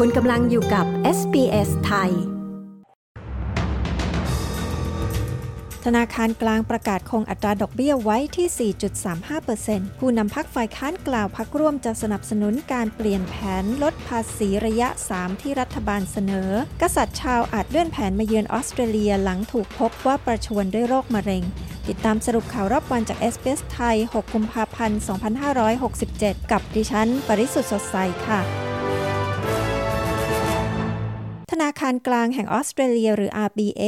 คุณกำลังอยู่กับ SBS ไทย ธนาคารกลางประกาศคงอัตราดอกเบี้ยไว้ที่ 4.35%ผู้นำพักฝ่ายค้านกล่าวพักร่วมจะสนับสนุนการเปลี่ยนแผนลดภาษีระยะ 3 ที่รัฐบาลเสนอ กษัตริย์ชาวอาจเลื่อนแผนมาเยือนออสเตรเลียหลังถูกพบว่าประชวนด้วยโรคมะเร็งติดตามสรุปข่าวรอบวันจากเอสเปสไทย 6 กุมภาพันธ์ 2567 กับดิฉัน ปริสุทธ์สดใสค่ะ ธนาคารกลางแห่งออสเตรเลียหรือ RBA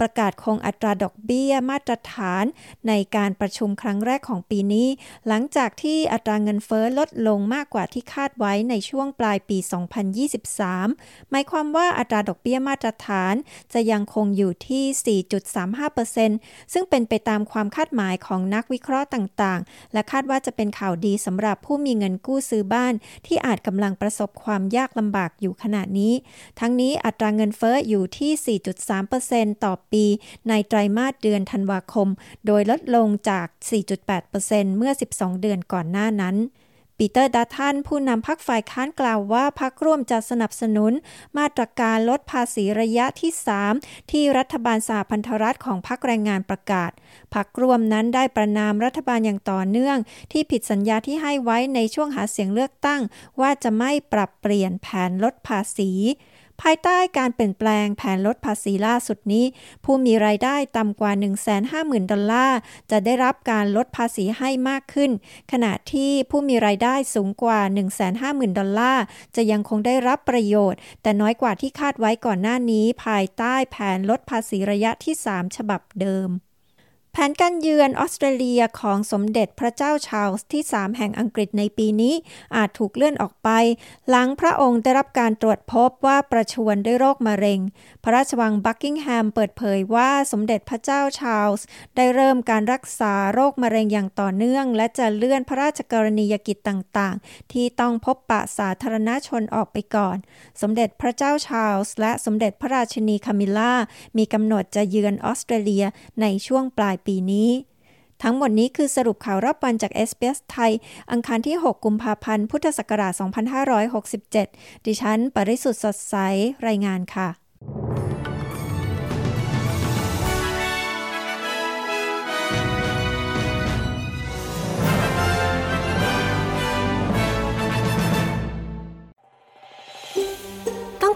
ประกาศคงอัตราดอกเบี้ยมาตรฐาน ในการประชุมครั้งแรกของปีนี้ หลังจากที่อัตราเงินเฟอ้อลดลงมากกว่าที่คาดไว้ในช่วงปลายปี 2023 หมายความว่าอัตราดอกเบี้ยมาตรฐาน จะยังคงอยู่ที่ 4.35%ซึ่งเป็นไปตามความคาดหมายของนักวิเคราะห์ต่างๆ และคาดว่าจะเป็นข่าวดีสำหรับผู้มีเงินกู้ซื้อบ้าน ที่อาจกำลังประสบความยากลำบากอยู่ขณะนี้ ทั้งนี้อัตราเงินเฟ้ออยู่ที่ 4.3%ต่อปี ในไตรมาสเดือนธันวาคม โดยลดลงจาก 4.8%เมื่อ 12 เดือนก่อนหน้านั้นปีเตอร์ดัตทันผู้นำพักฝ่ายค้านกล่าวว่าพักร่วมจะสนับสนุน มาตรการลดภาษีระยะที่ 3 ที่รัฐบาลสหพันธรัฐของพักแรงงานประกาศพักร่วมนั้นได้ประนามรัฐบาลอย่างต่อเนื่อง ที่ผิดสัญญาที่ให้ไว้ในช่วงหาเสียงเลือกตั้ง ว่าจะไม่ปรับเปลี่ยนแผนลดภาษี ภายใต้การเปลี่ยนแปลงแผนลดภาษีล่าสุดนี้ ผู้มีรายได้ต่ำกว่า 150,000 ดอลลาร์ จะได้รับการลดภาษีให้มากขึ้น ขณะที่ผู้มีรายได้สูงกว่า 150,000 ดอลลาร์ จะยังคงได้รับประโยชน์ แต่น้อยกว่าที่คาดไว้ก่อนหน้านี้ ภายใต้แผนลดภาษีระยะที่ 3 ฉบับเดิม แผนการเยือนออสเตรเลียของสมเด็จพระเจ้าชาลส์ที่ 3 แห่งอังกฤษในปีนี้ อาจถูกเลื่อนออกไป หลังพระองค์ได้รับการตรวจพบว่าประชวรด้วยโรคมะเร็ง พระราชวังบักกิงแฮมเปิดเผยว่าสมเด็จพระเจ้าชาลส์ได้เริ่มการรักษาโรคมะเร็งอย่างต่อเนื่อง และจะเลื่อนพระราชกรณียกิจต่างๆ ที่ต้องพบปะสาธารณชนออกไปก่อน สมเด็จพระเจ้าชาลส์และสมเด็จพระราชินีคามิล่ามีกำหนดจะเยือนออสเตรเลียในช่วงปลายปีนี้ ทั้งหมดนี้คือสรุปข่าวรอบวันจากเอสเปสไทย อังคารที่ 6 กุมภาพันธ์ พุทธศักราช 2567 ดิฉัน ปริสุทธ์สดใส รายงานค่ะ